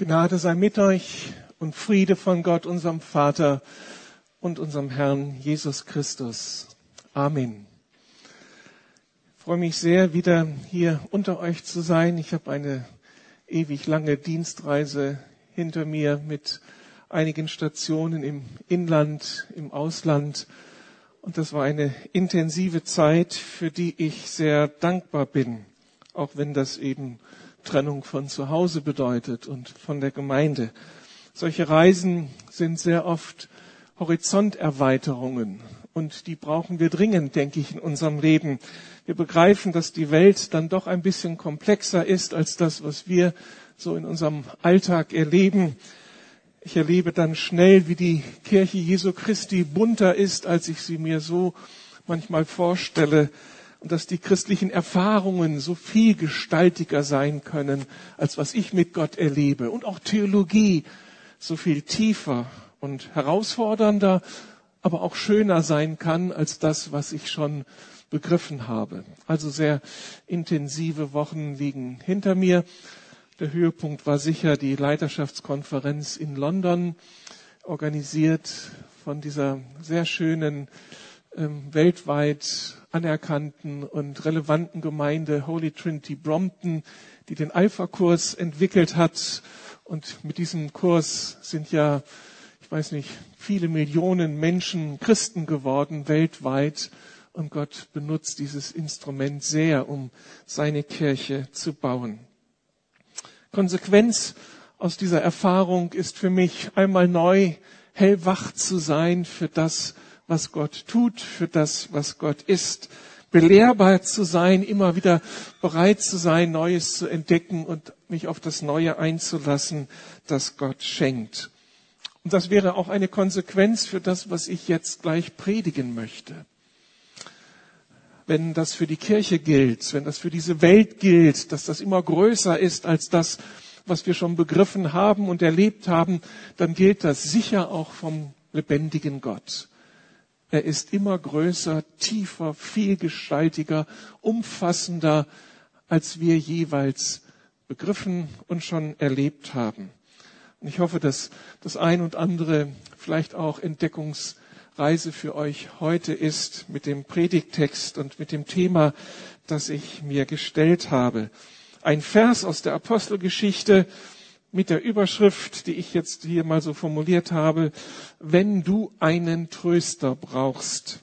Gnade sei mit euch und Friede von Gott, unserem Vater und unserem Herrn Jesus Christus. Amen. Ich freue mich sehr, wieder hier unter euch zu sein. Ich habe eine ewig lange Dienstreise hinter mir mit einigen Stationen im Inland, im Ausland. Und das war eine intensive Zeit, für die ich sehr dankbar bin, auch wenn das eben Trennung von zu Hause bedeutet und von der Gemeinde. Solche Reisen sind sehr oft Horizonterweiterungen und die brauchen wir dringend, denke ich, in unserem Leben. Wir begreifen, dass die Welt dann doch ein bisschen komplexer ist als das, was wir so in unserem Alltag erleben. Ich erlebe dann schnell, wie die Kirche Jesu Christi bunter ist, als ich sie mir so manchmal vorstelle und dass die christlichen Erfahrungen so viel gestaltiger sein können, als was ich mit Gott erlebe. Und auch Theologie so viel tiefer und herausfordernder, aber auch schöner sein kann als das, was ich schon begriffen habe. Also sehr intensive Wochen liegen hinter mir. Der Höhepunkt war sicher die Leiterschaftskonferenz in London, organisiert von dieser sehr schönen ähm, weltweit anerkannten und relevanten Gemeinde Holy Trinity Brompton, die den Alpha-Kurs entwickelt hat. Und mit diesem Kurs sind ja, ich weiß nicht, viele Millionen Menschen Christen geworden weltweit. Und Gott benutzt dieses Instrument sehr, um seine Kirche zu bauen. Konsequenz aus dieser Erfahrung ist für mich einmal neu hellwach zu sein für das, was Gott tut, für das, was Gott ist, belehrbar zu sein, immer wieder bereit zu sein, Neues zu entdecken und mich auf das Neue einzulassen, das Gott schenkt. Und das wäre auch eine Konsequenz für das, was ich jetzt gleich predigen möchte. Wenn das für die Kirche gilt, wenn das für diese Welt gilt, dass das immer größer ist als das, was wir schon begriffen haben und erlebt haben, dann gilt das sicher auch vom lebendigen Gott. Er ist immer größer, tiefer, vielgestaltiger, umfassender, als wir jeweils begriffen und schon erlebt haben. Und ich hoffe, dass das ein und andere vielleicht auch Entdeckungsreise für euch heute ist mit dem Predigtext und mit dem Thema, das ich mir gestellt habe. Ein Vers aus der Apostelgeschichte, mit der Überschrift, die ich jetzt hier mal so formuliert habe, wenn du einen Tröster brauchst.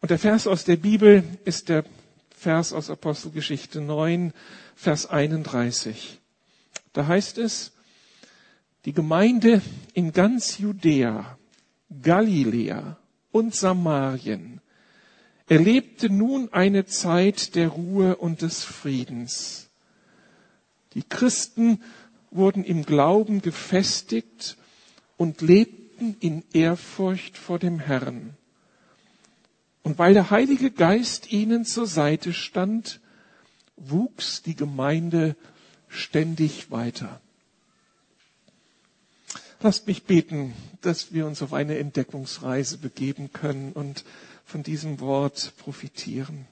Und der Vers aus der Bibel ist der Vers aus Apostelgeschichte 9, Vers 31. Da heißt es, die Gemeinde in ganz Judäa, Galiläa und Samarien erlebte nun eine Zeit der Ruhe und des Friedens die Christen wurden im Glauben gefestigt und lebten in Ehrfurcht vor dem Herrn. Und weil der Heilige Geist ihnen zur Seite stand, wuchs die Gemeinde ständig weiter. Lasst mich beten, dass wir uns auf eine Entdeckungsreise begeben können und von diesem Wort profitieren.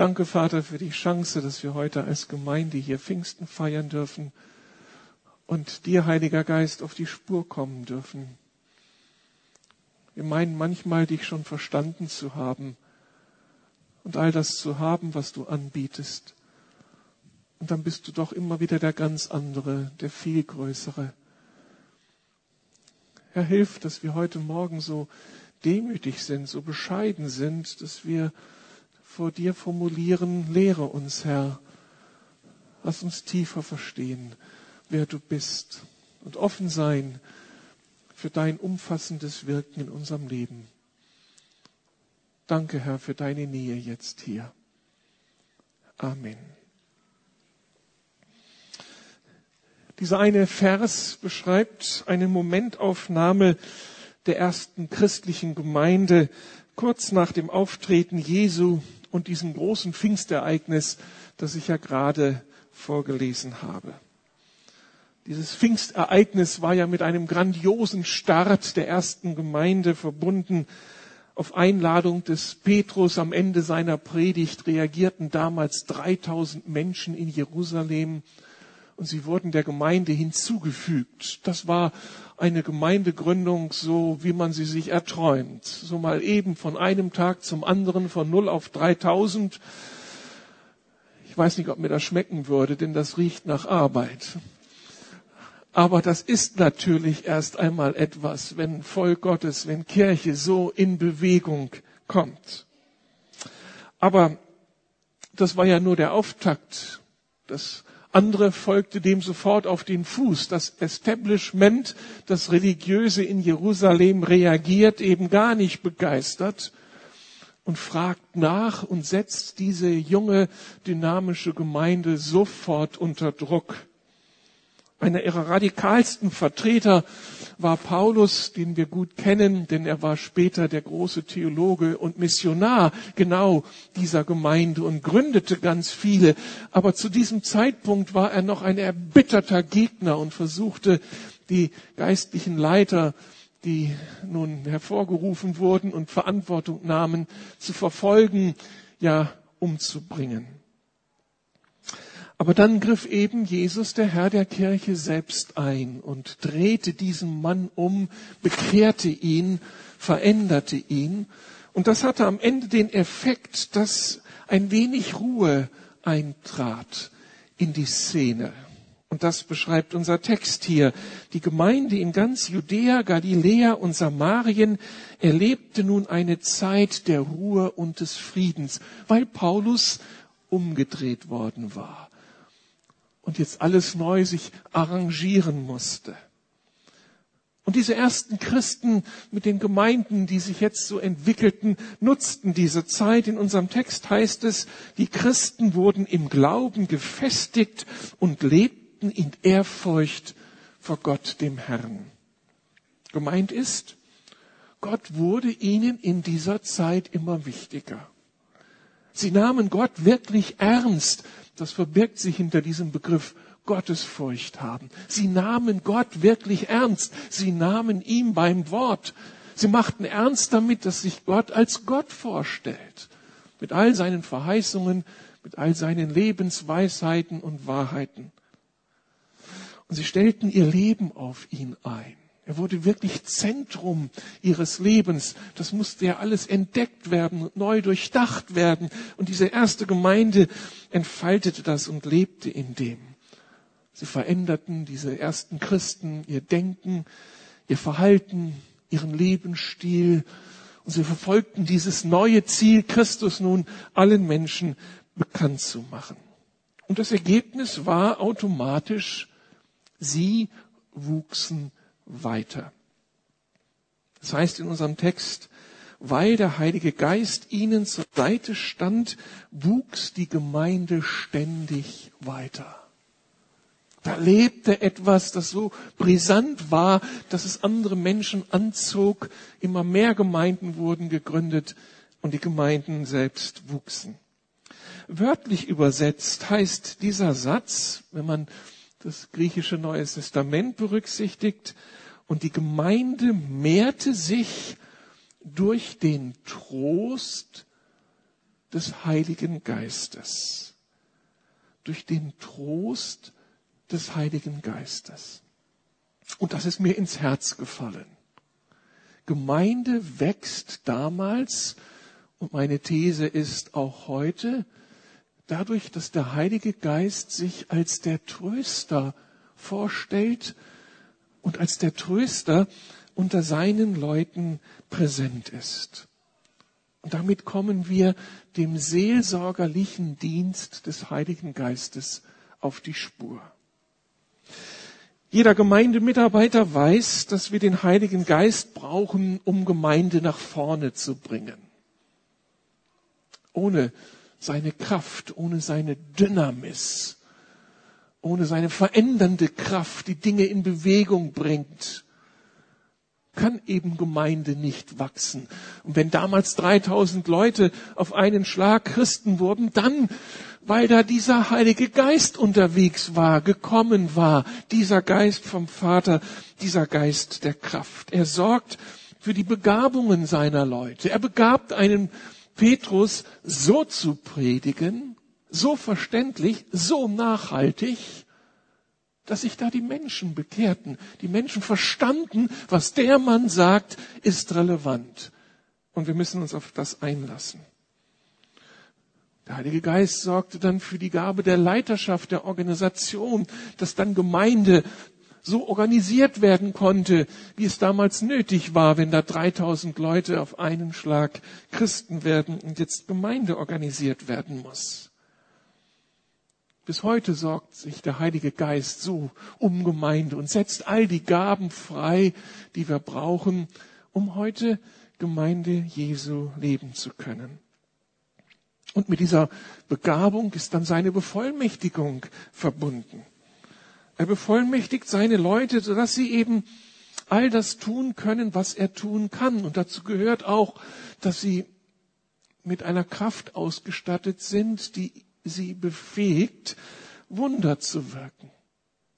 Danke, Vater, für die Chance, dass wir heute als Gemeinde hier Pfingsten feiern dürfen und dir, Heiliger Geist, auf die Spur kommen dürfen. Wir meinen manchmal, dich schon verstanden zu haben und all das zu haben, was du anbietest. Und dann bist du doch immer wieder der ganz andere, der viel größere. Herr, hilf, dass wir heute Morgen so demütig sind, so bescheiden sind, dass wir vor dir formulieren. Lehre uns, Herr. Lass uns tiefer verstehen, wer du bist und offen sein für dein umfassendes Wirken in unserem Leben. Danke, Herr, für deine Nähe jetzt hier. Amen. Dieser eine Vers beschreibt eine Momentaufnahme der ersten christlichen Gemeinde kurz nach dem Auftreten Jesu und diesem großen Pfingstereignis, das ich ja gerade vorgelesen habe. Dieses Pfingstereignis war ja mit einem grandiosen Start der ersten Gemeinde verbunden. Auf Einladung des Petrus am Ende seiner Predigt reagierten damals 3000 Menschen in Jerusalem und sie wurden der Gemeinde hinzugefügt. Das war eine Gemeindegründung, so wie man sie sich erträumt. So mal eben von einem Tag zum anderen, von null auf 3000. Ich weiß nicht, ob mir das schmecken würde, denn das riecht nach Arbeit. Aber das ist natürlich erst einmal etwas, wenn Volk Gottes, wenn Kirche so in Bewegung kommt. Aber das war ja nur der Auftakt. Das andere folgte dem sofort auf den Fuß. Das Establishment, das Religiöse in Jerusalem reagiert eben gar nicht begeistert und fragt nach und setzt diese junge, dynamische Gemeinde sofort unter Druck. Einer ihrer radikalsten Vertreter war Paulus, den wir gut kennen, denn er war später der große Theologe und Missionar genau dieser Gemeinde und gründete ganz viele. Aber zu diesem Zeitpunkt war er noch ein erbitterter Gegner und versuchte, die geistlichen Leiter, die nun hervorgerufen wurden und Verantwortung nahmen, zu verfolgen, ja umzubringen. Aber dann griff eben Jesus, der Herr der Kirche, selbst ein und drehte diesen Mann um, bekehrte ihn, veränderte ihn. Und das hatte am Ende den Effekt, dass ein wenig Ruhe eintrat in die Szene. Und das beschreibt unser Text hier. Die Gemeinde in ganz Judäa, Galiläa und Samarien erlebte nun eine Zeit der Ruhe und des Friedens, weil Paulus umgedreht worden war und jetzt alles neu sich arrangieren musste. Und diese ersten Christen mit den Gemeinden, die sich jetzt so entwickelten, nutzten diese Zeit. In unserem Text heißt es, die Christen wurden im Glauben gefestigt und lebten in Ehrfurcht vor Gott, dem Herrn. Gemeint ist, Gott wurde ihnen in dieser Zeit immer wichtiger. Sie nahmen Gott wirklich ernst das verbirgt sich hinter diesem Begriff Gottesfurcht haben. Sie nahmen Gott wirklich ernst. Sie nahmen ihm beim Wort. Sie machten ernst damit, dass sich Gott als Gott vorstellt. Mit all seinen Verheißungen, mit all seinen Lebensweisheiten und Wahrheiten. Und sie stellten ihr Leben auf ihn ein. Er wurde wirklich Zentrum ihres Lebens. Das musste ja alles entdeckt werden und neu durchdacht werden. Und diese erste Gemeinde entfaltete das und lebte in dem. Sie veränderten diese ersten Christen ihr Denken, ihr Verhalten, ihren Lebensstil. Und sie verfolgten dieses neue Ziel, Christus nun allen Menschen bekannt zu machen. Und das Ergebnis war automatisch, sie wuchsen weiter. Das heißt in unserem Text, weil der Heilige Geist ihnen zur Seite stand, wuchs die Gemeinde ständig weiter. Da lebte etwas, das so brisant war, dass es andere Menschen anzog. Immer mehr Gemeinden wurden gegründet und die Gemeinden selbst wuchsen. Wörtlich übersetzt heißt dieser Satz, wenn man das griechische Neue Testament berücksichtigt, und die Gemeinde mehrte sich durch den Trost des Heiligen Geistes. Durch den Trost des Heiligen Geistes. Und das ist mir ins Herz gefallen. Gemeinde wächst damals, und meine These ist auch heute, dadurch, dass der Heilige Geist sich als der Tröster vorstellt und als der Tröster unter seinen Leuten präsent ist. Und damit kommen wir dem seelsorgerlichen Dienst des Heiligen Geistes auf die Spur. Jeder Gemeindemitarbeiter weiß, dass wir den Heiligen Geist brauchen, um Gemeinde nach vorne zu bringen. Ohne seine Kraft, ohne seine Dynamis, ohne seine verändernde Kraft, die Dinge in Bewegung bringt, kann eben Gemeinde nicht wachsen. Und wenn damals 3000 Leute auf einen Schlag Christen wurden, dann, weil da dieser Heilige Geist unterwegs war, gekommen war, dieser Geist vom Vater, dieser Geist der Kraft. Er sorgt für die Begabungen seiner Leute. Er begabt einen Petrus so zu predigen, so verständlich, so nachhaltig, dass sich da die Menschen bekehrten. Die Menschen verstanden, was der Mann sagt, ist relevant. Und wir müssen uns auf das einlassen. Der Heilige Geist sorgte dann für die Gabe der Leiterschaft, der Organisation, dass dann Gemeinde so organisiert werden konnte, wie es damals nötig war, wenn da 3000 Leute auf einen Schlag Christen werden und jetzt Gemeinde organisiert werden muss. Bis heute sorgt sich der Heilige Geist so um Gemeinde und setzt all die Gaben frei, die wir brauchen, um heute Gemeinde Jesu leben zu können. Und mit dieser Begabung ist dann seine Bevollmächtigung verbunden. Er bevollmächtigt seine Leute, sodass sie eben all das tun können, was er tun kann. Und dazu gehört auch, dass sie mit einer Kraft ausgestattet sind, die sie befähigt, Wunder zu wirken.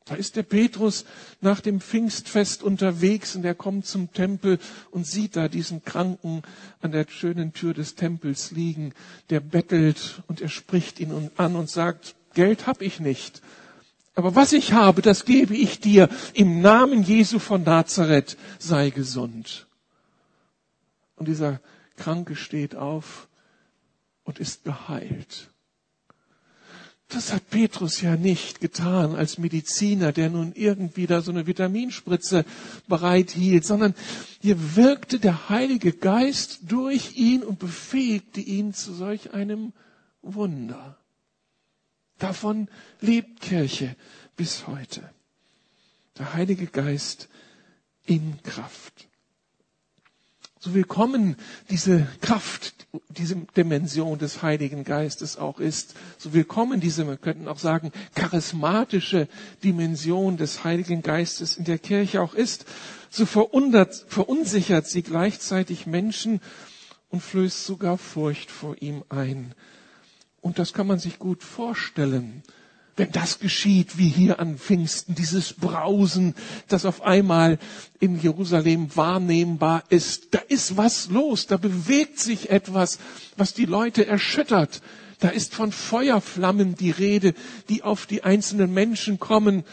Da ist der Petrus nach dem Pfingstfest unterwegs und er kommt zum Tempel und sieht da diesen Kranken an der schönen Tür des Tempels liegen, der bettelt und er spricht ihn an und sagt, Geld hab ich nicht, aber was ich habe, das gebe ich dir. Im Namen Jesu von Nazareth sei gesund. Und dieser Kranke steht auf und ist geheilt. Das hat Petrus ja nicht getan als Mediziner, der nun irgendwie da so eine Vitaminspritze bereithielt, sondern hier wirkte der Heilige Geist durch ihn und befähigte ihn zu solch einem Wunder. Davon lebt Kirche bis heute. Der Heilige Geist in Kraft. So willkommen diese Kraft, diese Dimension des Heiligen Geistes auch ist, so willkommen diese, wir könnten auch sagen, charismatische Dimension des Heiligen Geistes in der Kirche auch ist, so verunsichert sie gleichzeitig Menschen und flößt sogar Furcht vor ihm ein. Und das kann man sich gut vorstellen, wenn das geschieht, wie hier an Pfingsten, dieses Brausen, das auf einmal in Jerusalem wahrnehmbar ist. Da ist was los, da bewegt sich etwas, was die Leute erschüttert. Da ist von Feuerflammen die Rede, die auf die einzelnen Menschen kommen.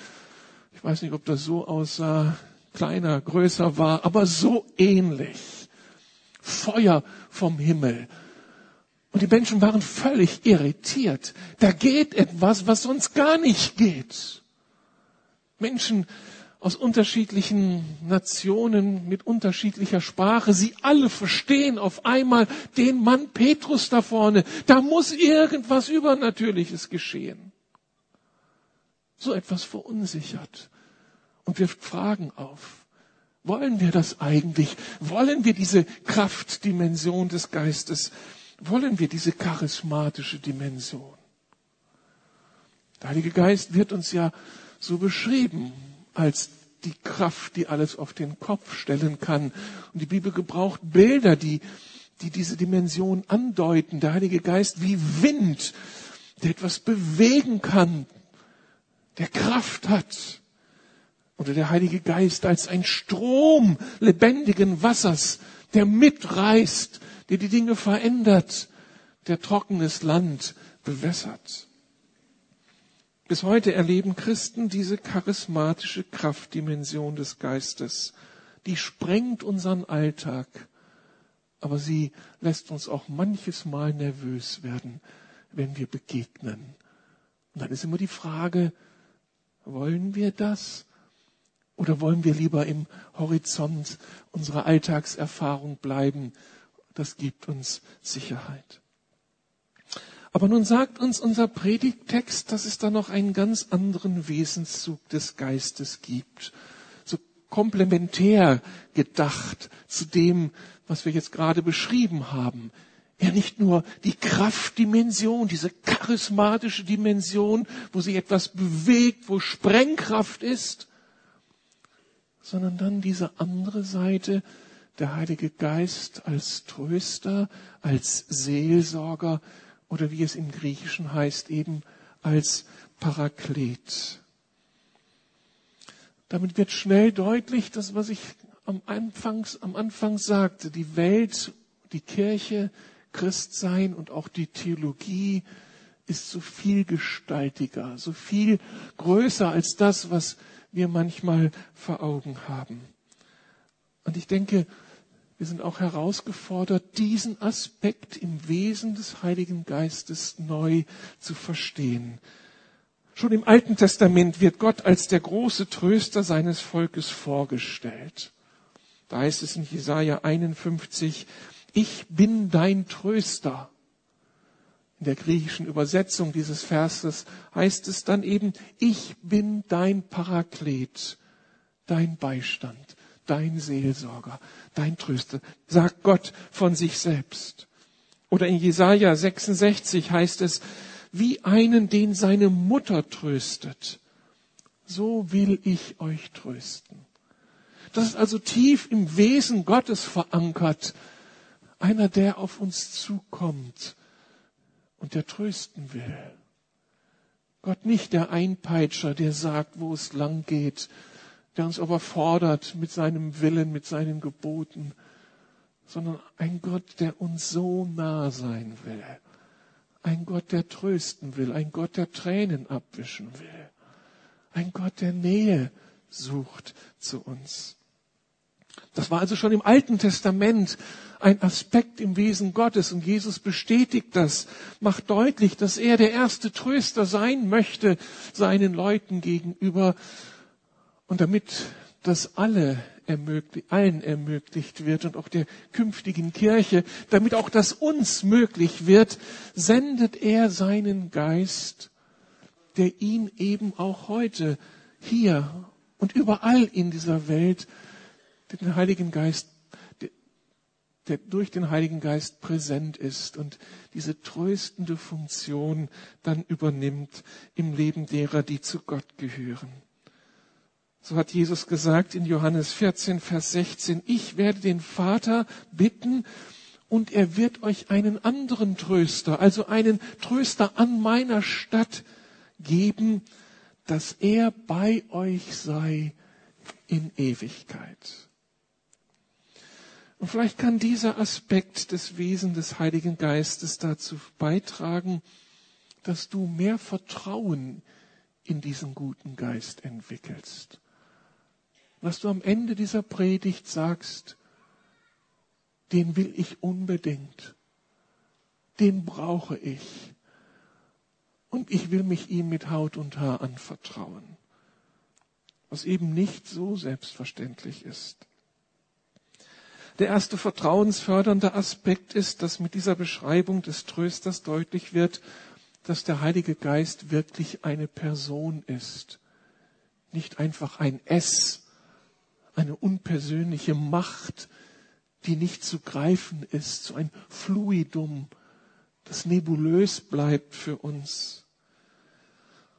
Ich weiß nicht, ob das so aussah, kleiner, größer war, aber so ähnlich. Feuer vom Himmel. Und die Menschen waren völlig irritiert. Da geht etwas, was sonst gar nicht geht. Menschen aus unterschiedlichen Nationen mit unterschiedlicher Sprache, sie alle verstehen auf einmal den Mann Petrus da vorne. Da muss irgendwas Übernatürliches geschehen. So etwas verunsichert. Und wirft Fragen auf. Wollen wir das eigentlich? Wollen wir diese Kraftdimension des Geistes wollen wir diese charismatische Dimension. Der Heilige Geist wird uns ja so beschrieben als die Kraft, die alles auf den Kopf stellen kann. Und die Bibel gebraucht Bilder, die, die diese Dimension andeuten. Der Heilige Geist wie Wind, der etwas bewegen kann, der Kraft hat. Oder der Heilige Geist als ein Strom lebendigen Wassers, der mitreißt, der die Dinge verändert, der trockenes Land bewässert. Bis heute erleben Christen diese charismatische Kraftdimension des Geistes. Die sprengt unseren Alltag, aber sie lässt uns auch manches Mal nervös werden, wenn wir begegnen. Und dann ist immer die Frage, wollen wir das? Oder wollen wir lieber im Horizont unserer Alltagserfahrung bleiben, das gibt uns Sicherheit. Aber nun sagt uns unser Predigttext, dass es da noch einen ganz anderen Wesenszug des Geistes gibt. So komplementär gedacht zu dem, was wir jetzt gerade beschrieben haben. Ja, nicht nur die Kraftdimension, diese charismatische Dimension, wo sich etwas bewegt, wo Sprengkraft ist, sondern dann diese andere Seite, der Heilige Geist als Tröster, als Seelsorger oder wie es im Griechischen heißt, eben als Paraklet. Damit wird schnell deutlich, dass was ich am, Anfangs, am Anfang sagte, die Welt, die Kirche, Christsein und auch die Theologie ist so viel gestaltiger, so viel größer als das, was wir manchmal vor Augen haben. Und ich denke, wir sind auch herausgefordert, diesen Aspekt im Wesen des Heiligen Geistes neu zu verstehen. Schon im Alten Testament wird Gott als der große Tröster seines Volkes vorgestellt. Da heißt es in Jesaja 51, ich bin dein Tröster. In der griechischen Übersetzung dieses Verses heißt es dann eben, ich bin dein Paraklet, dein Beistand, dein Seelsorger, dein Tröster, sagt Gott von sich selbst. Oder in Jesaja 66 heißt es, wie einen, den seine Mutter tröstet, so will ich euch trösten. Das ist also tief im Wesen Gottes verankert. Einer, der auf uns zukommt und der trösten will. Gott nicht der Einpeitscher, der sagt, wo es lang geht, der uns aber fordert mit seinem Willen, mit seinen Geboten, sondern ein Gott, der uns so nah sein will. Ein Gott, der trösten will, ein Gott, der Tränen abwischen will. Ein Gott, der Nähe sucht zu uns. Das war also schon im Alten Testament ein Aspekt im Wesen Gottes und Jesus bestätigt das, macht deutlich, dass er der erste Tröster sein möchte seinen Leuten gegenüber und damit das alle ermöglicht, allen ermöglicht wird und auch der künftigen Kirche, damit auch das uns möglich wird, sendet er seinen Geist, der ihn eben auch heute hier und überall in dieser Welt den Heiligen Geist, der durch den Heiligen Geist präsent ist und diese tröstende Funktion dann übernimmt im Leben derer, die zu Gott gehören. So hat Jesus gesagt in Johannes 14, Vers 16, ich werde den Vater bitten und er wird euch einen anderen Tröster, also einen Tröster an meiner Stadt geben, dass er bei euch sei in Ewigkeit. Und vielleicht kann dieser Aspekt des Wesens des Heiligen Geistes dazu beitragen, dass du mehr Vertrauen in diesen guten Geist entwickelst. Dass du am Ende dieser Predigt sagst, den will ich unbedingt, den brauche ich und ich will mich ihm mit Haut und Haar anvertrauen, was eben nicht so selbstverständlich ist. Der erste vertrauensfördernde Aspekt ist, dass mit dieser Beschreibung des Trösters deutlich wird, dass der Heilige Geist wirklich eine Person ist. Nicht einfach ein S, eine unpersönliche Macht, die nicht zu greifen ist, so ein Fluidum, das nebulös bleibt für uns.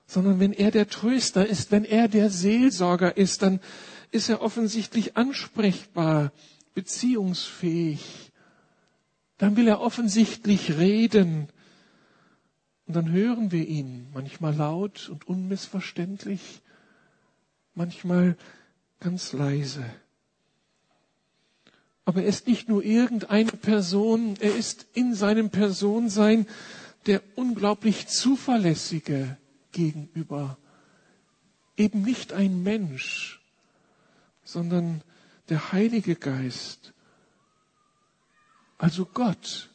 Sondern wenn er der Tröster ist, wenn er der Seelsorger ist, dann ist er offensichtlich ansprechbar beziehungsfähig. Dann will er offensichtlich reden. Und dann hören wir ihn, manchmal laut und unmissverständlich, manchmal ganz leise. Aber er ist nicht nur irgendeine Person, er ist in seinem Personsein der unglaublich zuverlässige gegenüber. Eben nicht ein Mensch, sondern der Heilige Geist, also Gott,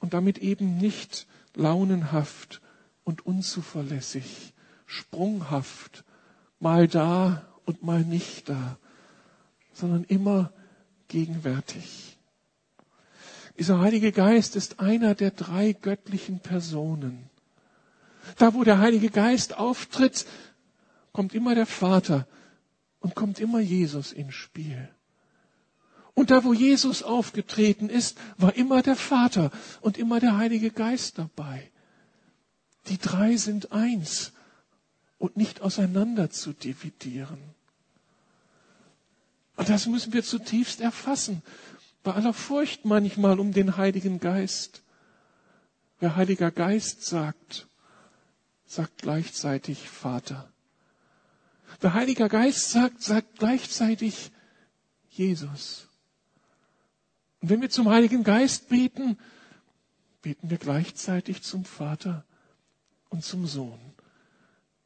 und damit eben nicht launenhaft und unzuverlässig, sprunghaft, mal da und mal nicht da, sondern immer gegenwärtig. Dieser Heilige Geist ist einer der drei göttlichen Personen. Da, wo der Heilige Geist auftritt, kommt immer der Vater und kommt immer Jesus ins Spiel. Und da, wo Jesus aufgetreten ist, war immer der Vater und immer der Heilige Geist dabei. Die drei sind eins und nicht auseinander zu dividieren. Und das müssen wir zutiefst erfassen, bei aller Furcht manchmal um den Heiligen Geist. Wer Heiliger Geist sagt, sagt gleichzeitig Vater. Der Heilige Geist sagt, sagt gleichzeitig Jesus. Und wenn wir zum Heiligen Geist beten, beten wir gleichzeitig zum Vater und zum Sohn.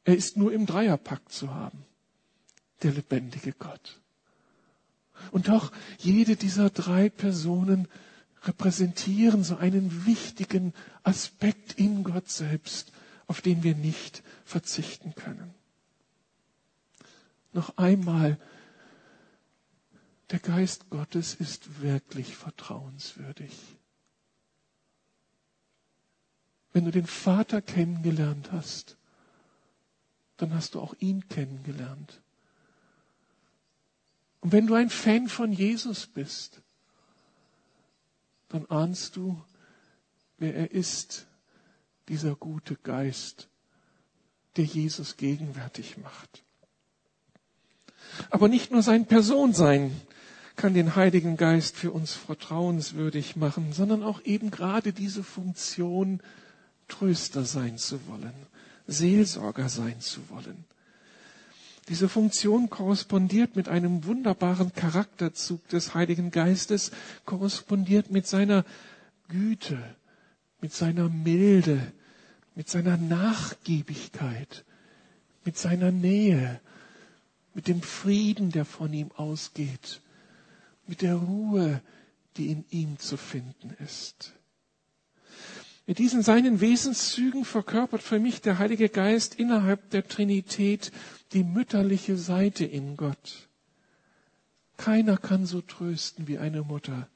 Er ist nur im Dreierpakt zu haben, der lebendige Gott. Und doch jede dieser drei Personen repräsentieren so einen wichtigen Aspekt in Gott selbst, auf den wir nicht verzichten können. Noch einmal, der Geist Gottes ist wirklich vertrauenswürdig. Wenn du den Vater kennengelernt hast, dann hast du auch ihn kennengelernt. Und wenn du ein Fan von Jesus bist, dann ahnst du, wer er ist, dieser gute Geist, der Jesus gegenwärtig macht. Aber nicht nur sein Personsein kann den Heiligen Geist für uns vertrauenswürdig machen, sondern auch eben gerade diese Funktion, Tröster sein zu wollen, Seelsorger sein zu wollen. Diese Funktion korrespondiert mit einem wunderbaren Charakterzug des Heiligen Geistes, korrespondiert mit seiner Güte, mit seiner Milde, mit seiner Nachgiebigkeit, mit seiner Nähe, mit dem Frieden, der von ihm ausgeht, mit der Ruhe, die in ihm zu finden ist. Mit diesen seinen Wesenszügen verkörpert für mich der Heilige Geist innerhalb der Trinität die mütterliche Seite in Gott. Keiner kann so trösten wie eine Mutter.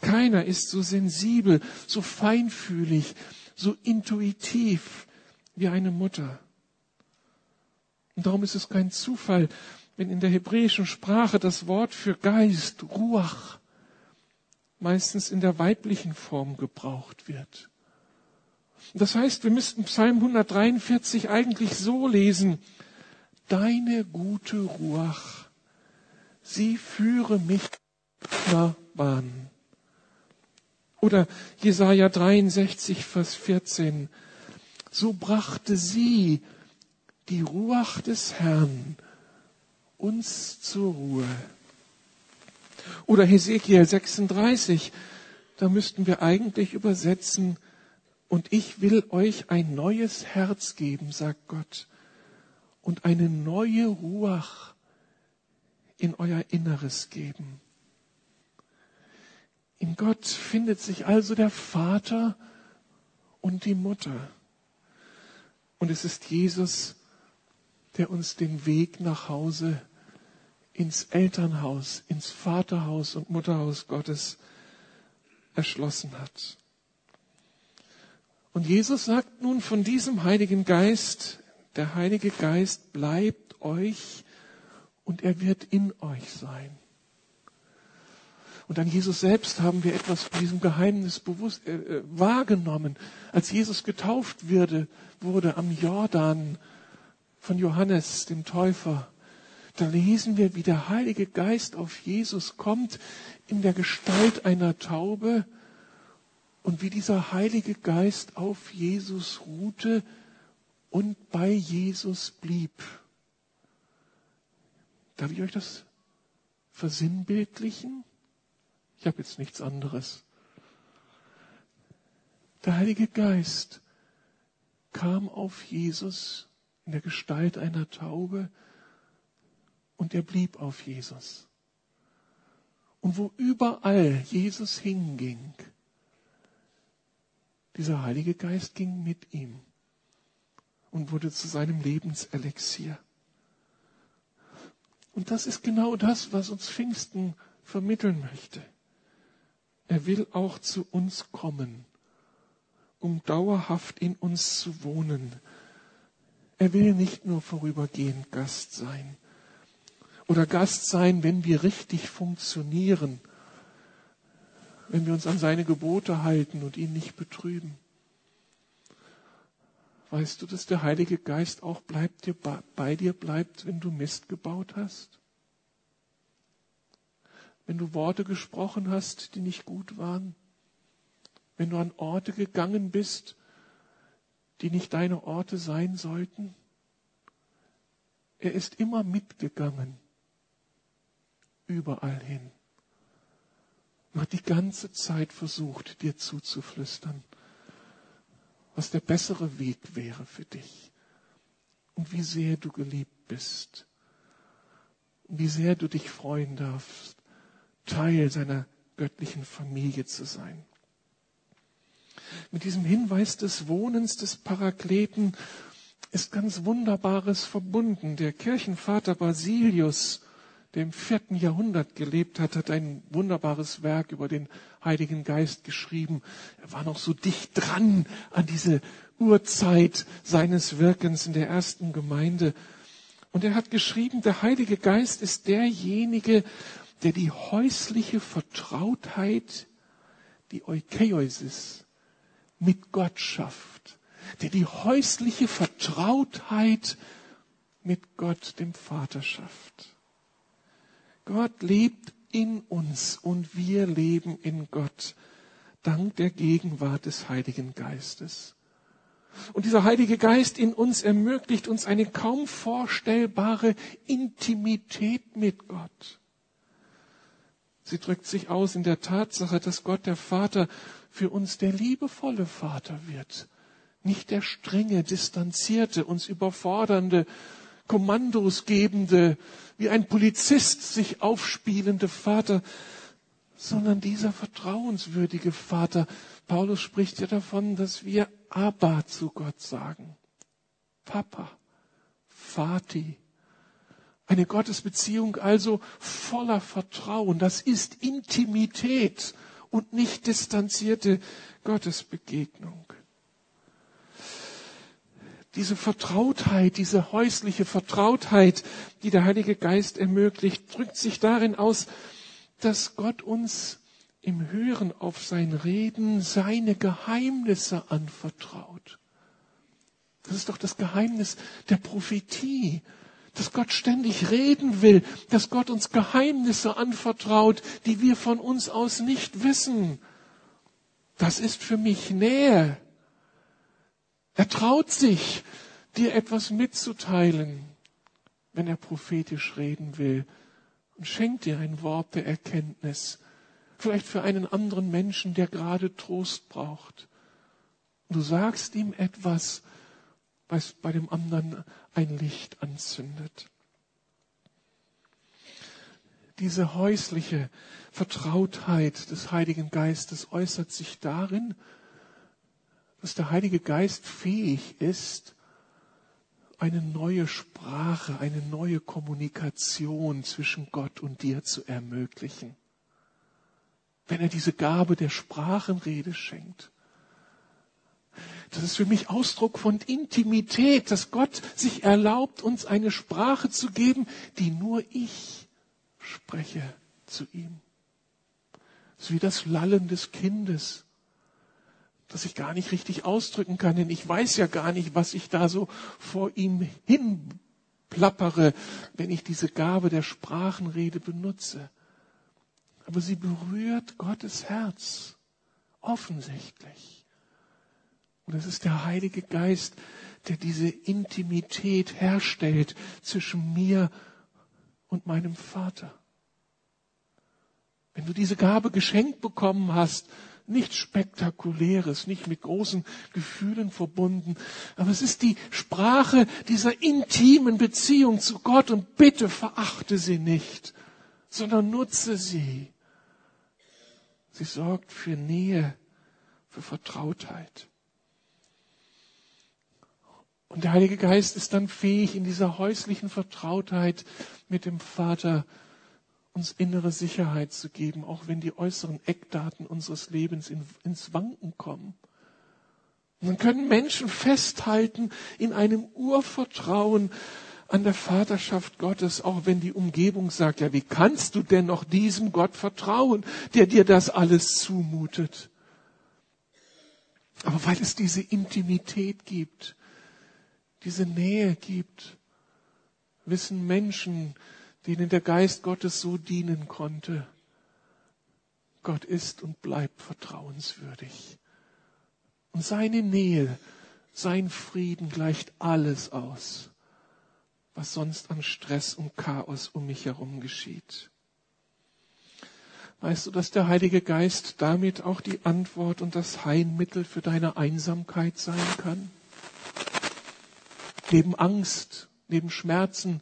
Keiner ist so sensibel, so feinfühlig, so intuitiv wie eine Mutter. Und darum ist es kein Zufall, wenn in der hebräischen Sprache das Wort für Geist, Ruach, meistens in der weiblichen Form gebraucht wird. Das heißt, wir müssten Psalm 143 eigentlich so lesen, deine gute Ruach, sie führe mich nach Bahn. Oder Jesaja 63, Vers 14, so brachte sie, die Ruach des Herrn, uns zur Ruhe. Oder Hesekiel 36, da müssten wir eigentlich übersetzen, und ich will euch ein neues Herz geben, sagt Gott, und eine neue Ruach in euer Inneres geben. In Gott findet sich also der Vater und die Mutter. Und es ist Jesus, der uns den Weg nach Hause ins Elternhaus, ins Vaterhaus und Mutterhaus Gottes erschlossen hat. Und Jesus sagt nun von diesem Heiligen Geist, der Heilige Geist bleibt euch und er wird in euch sein. Und an Jesus selbst haben wir etwas von diesem Geheimnis bewusst äh, äh wahrgenommen, als Jesus getauft wurde, wurde am Jordan von Johannes, dem Täufer da lesen wir, wie der Heilige Geist auf Jesus kommt in der Gestalt einer Taube und wie dieser Heilige Geist auf Jesus ruhte und bei Jesus blieb. Darf ich euch das versinnbildlichen? Ich habe jetzt nichts anderes. Der Heilige Geist kam auf Jesus in der Gestalt einer Taube und er blieb auf Jesus. Und wo überall Jesus hinging, dieser Heilige Geist ging mit ihm und wurde zu seinem Lebenselixier. Und das ist genau das, was uns Pfingsten vermitteln möchte. Er will auch zu uns kommen, um dauerhaft in uns zu wohnen. Er will nicht nur vorübergehend Gast sein, oder Gast sein, wenn wir richtig funktionieren, wenn wir uns an seine Gebote halten und ihn nicht betrüben. Weißt du, dass der Heilige Geist auch bleibt dir, bei dir bleibt, wenn du Mist gebaut hast? Wenn du Worte gesprochen hast, die nicht gut waren? Wenn du an Orte gegangen bist, die nicht deine Orte sein sollten? Er ist immer mitgegangen überall hin. Und hat die ganze Zeit versucht, dir zuzuflüstern, was der bessere Weg wäre für dich und wie sehr du geliebt bist und wie sehr du dich freuen darfst, Teil seiner göttlichen Familie zu sein. Mit diesem Hinweis des Wohnens des Parakleten ist ganz Wunderbares verbunden. Der Kirchenvater Basilius, im vierten Jahrhundert gelebt hat, hat ein wunderbares Werk über den Heiligen Geist geschrieben. Er war noch so dicht dran an diese Urzeit seines Wirkens in der ersten Gemeinde. Und er hat geschrieben, der Heilige Geist ist derjenige, der die häusliche Vertrautheit, die Eukeiosis, mit Gott schafft, der die häusliche Vertrautheit mit Gott, dem Vater, schafft. Gott lebt in uns und wir leben in Gott, dank der Gegenwart des Heiligen Geistes. Und dieser Heilige Geist in uns ermöglicht uns eine kaum vorstellbare Intimität mit Gott. Sie drückt sich aus in der Tatsache, dass Gott der Vater für uns der liebevolle Vater wird, nicht der strenge, distanzierte, uns überfordernde, Kommandos gebende, wie ein Polizist sich aufspielende Vater, sondern dieser vertrauenswürdige Vater. Paulus spricht ja davon, dass wir Abba zu Gott sagen. Papa, Vati. Eine Gottesbeziehung also voller Vertrauen. Das ist Intimität und nicht distanzierte Gottesbegegnung. Diese Vertrautheit, diese häusliche Vertrautheit, die der Heilige Geist ermöglicht, drückt sich darin aus, dass Gott uns im Hören auf sein Reden seine Geheimnisse anvertraut. Das ist doch das Geheimnis der Prophetie dass Gott ständig reden will, dass Gott uns Geheimnisse anvertraut, die wir von uns aus nicht wissen. Das ist für mich Nähe. Er traut sich, dir etwas mitzuteilen, wenn er prophetisch reden will und schenkt dir ein Wort der Erkenntnis, vielleicht für einen anderen Menschen, der gerade Trost braucht. Du sagst ihm etwas, was bei dem anderen ein Licht anzündet. Diese häusliche Vertrautheit des Heiligen Geistes äußert sich darin, dass der Heilige Geist fähig ist, eine neue Sprache, eine neue Kommunikation zwischen Gott und dir zu ermöglichen. Wenn er diese Gabe der Sprachenrede schenkt, das ist für mich Ausdruck von Intimität, dass Gott sich erlaubt, uns eine Sprache zu geben, die nur ich spreche zu ihm. Das ist wie das Lallen des Kindes, das ich gar nicht richtig ausdrücken kann, denn ich weiß ja gar nicht, was ich da so vor ihm hin plappere, wenn ich diese Gabe der Sprachenrede benutze. Aber sie berührt Gottes Herz offensichtlich. Und es ist der Heilige Geist, der diese Intimität herstellt zwischen mir und meinem Vater. Wenn du diese Gabe geschenkt bekommen hast, nichts Spektakuläres, nicht mit großen Gefühlen verbunden, aber es ist die Sprache dieser intimen Beziehung zu Gott und bitte verachte sie nicht, sondern nutze sie. Sie sorgt für Nähe, für Vertrautheit. Und der Heilige Geist ist dann fähig, in dieser häuslichen Vertrautheit mit dem Vater uns innere Sicherheit zu geben, auch wenn die äußeren Eckdaten unseres Lebens in, ins Wanken kommen. Und dann können Menschen festhalten in einem Urvertrauen an der Vaterschaft Gottes, auch wenn die Umgebung sagt, ja, wie kannst du denn noch diesem Gott vertrauen, der dir das alles zumutet? Aber weil es diese Intimität gibt, diese Nähe gibt, wissen Menschen, denen der Geist Gottes so dienen konnte. Gott ist und bleibt vertrauenswürdig. Und seine Nähe, sein Frieden gleicht alles aus, was sonst an Stress und Chaos um mich herum geschieht. Weißt du, dass der Heilige Geist damit auch die Antwort und das Heilmittel für deine Einsamkeit sein kann? Neben Angst, neben Schmerzen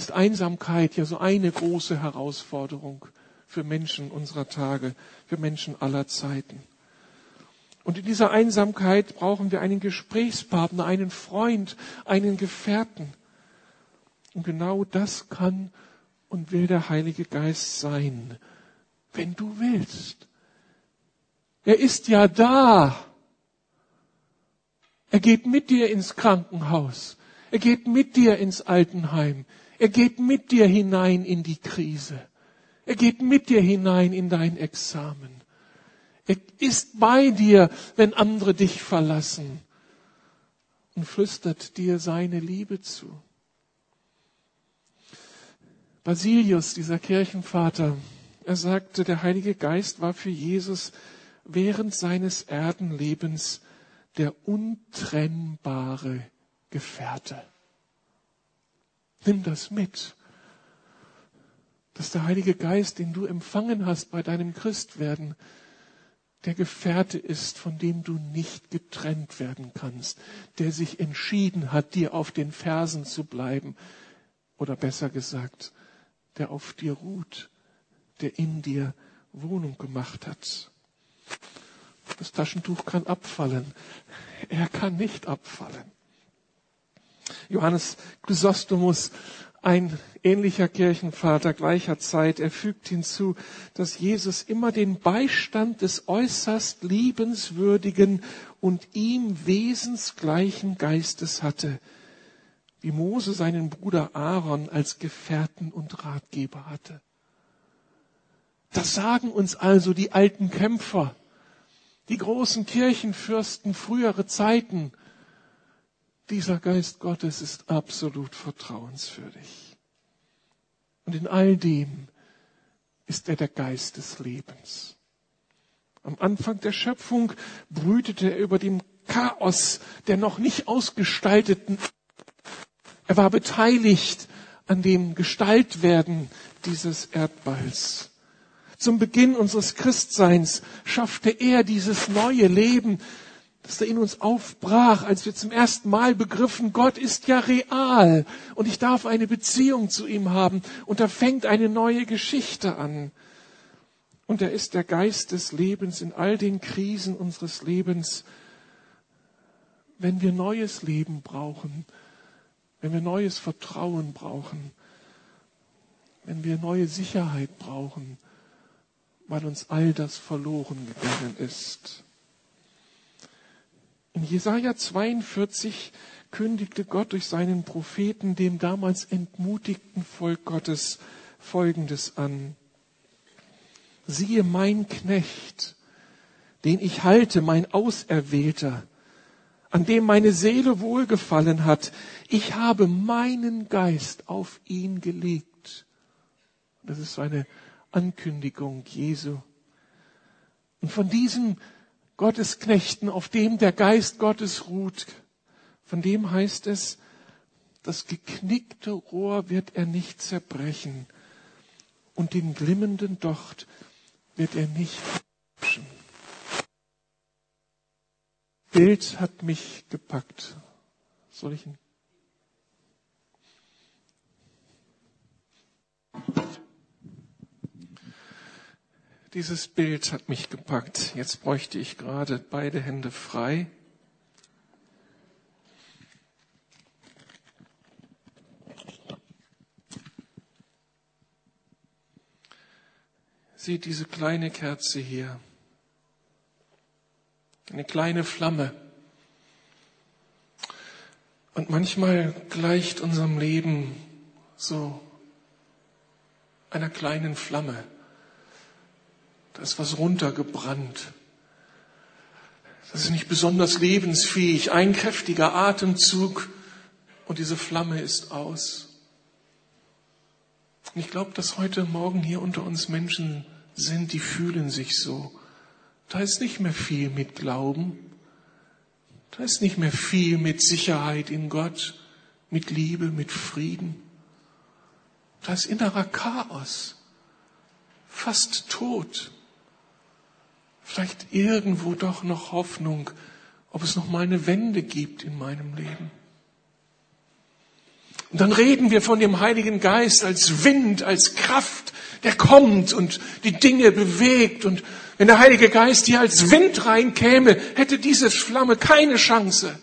ist Einsamkeit ja so eine große Herausforderung für Menschen unserer Tage, für Menschen aller Zeiten. Und in dieser Einsamkeit brauchen wir einen Gesprächspartner, einen Freund, einen Gefährten. Und genau das kann und will der Heilige Geist sein, wenn du willst. Er ist ja da. Er geht mit dir ins Krankenhaus. Er geht mit dir ins Altenheim. Er geht mit dir hinein in die Krise. Er geht mit dir hinein in dein Examen. Er ist bei dir, wenn andere dich verlassen und flüstert dir seine Liebe zu. Basilius, dieser Kirchenvater, er sagte, der Heilige Geist war für Jesus während seines Erdenlebens der untrennbare Gefährte. Nimm das mit, dass der Heilige Geist, den du empfangen hast bei deinem Christwerden, der Gefährte ist, von dem du nicht getrennt werden kannst, der sich entschieden hat, dir auf den Fersen zu bleiben, oder besser gesagt, der auf dir ruht, der in dir Wohnung gemacht hat. Das Taschentuch kann abfallen, er kann nicht abfallen. Johannes Chrysostomus ein ähnlicher Kirchenvater gleicher Zeit. Er fügt hinzu, dass Jesus immer den Beistand des äußerst liebenswürdigen und ihm wesensgleichen Geistes hatte, wie Mose seinen Bruder Aaron als Gefährten und Ratgeber hatte. Das sagen uns also die alten Kämpfer, die großen Kirchenfürsten frühere Zeiten, dieser Geist Gottes ist absolut vertrauenswürdig. Und in all dem ist er der Geist des Lebens. Am Anfang der Schöpfung brütete er über dem Chaos der noch nicht ausgestalteten. Er war beteiligt an dem Gestaltwerden dieses Erdballs. Zum Beginn unseres Christseins schaffte er dieses neue Leben, dass er in uns aufbrach, als wir zum ersten Mal begriffen, Gott ist ja real und ich darf eine Beziehung zu ihm haben und da fängt eine neue Geschichte an. Und er ist der Geist des Lebens in all den Krisen unseres Lebens. Wenn wir neues Leben brauchen, wenn wir neues Vertrauen brauchen, wenn wir neue Sicherheit brauchen, weil uns all das verloren gegangen ist. In Jesaja 42 kündigte Gott durch seinen Propheten dem damals entmutigten Volk Gottes Folgendes an. Siehe mein Knecht, den ich halte, mein Auserwählter, an dem meine Seele wohlgefallen hat. Ich habe meinen Geist auf ihn gelegt. Das ist so eine Ankündigung Jesu. Und von diesem Gottesknechten, auf dem der Geist Gottes ruht. Von dem heißt es, das geknickte Rohr wird er nicht zerbrechen und den glimmenden Docht wird er nicht abschen. Bild hat mich gepackt. Soll ich ihn? Dieses Bild hat mich gepackt. Jetzt bräuchte ich gerade beide Hände frei. Sieh diese kleine Kerze hier. Eine kleine Flamme. Und manchmal gleicht unserem Leben so einer kleinen Flamme. Da ist was runtergebrannt. Das ist nicht besonders lebensfähig. Ein kräftiger Atemzug und diese Flamme ist aus. Und ich glaube, dass heute Morgen hier unter uns Menschen sind, die fühlen sich so. Da ist nicht mehr viel mit Glauben. Da ist nicht mehr viel mit Sicherheit in Gott, mit Liebe, mit Frieden. Da ist innerer Chaos. fast tot. Vielleicht irgendwo doch noch Hoffnung, ob es noch mal eine Wende gibt in meinem Leben. Und dann reden wir von dem Heiligen Geist als Wind, als Kraft, der kommt und die Dinge bewegt. Und wenn der Heilige Geist hier als Wind reinkäme, hätte diese Flamme keine Chance.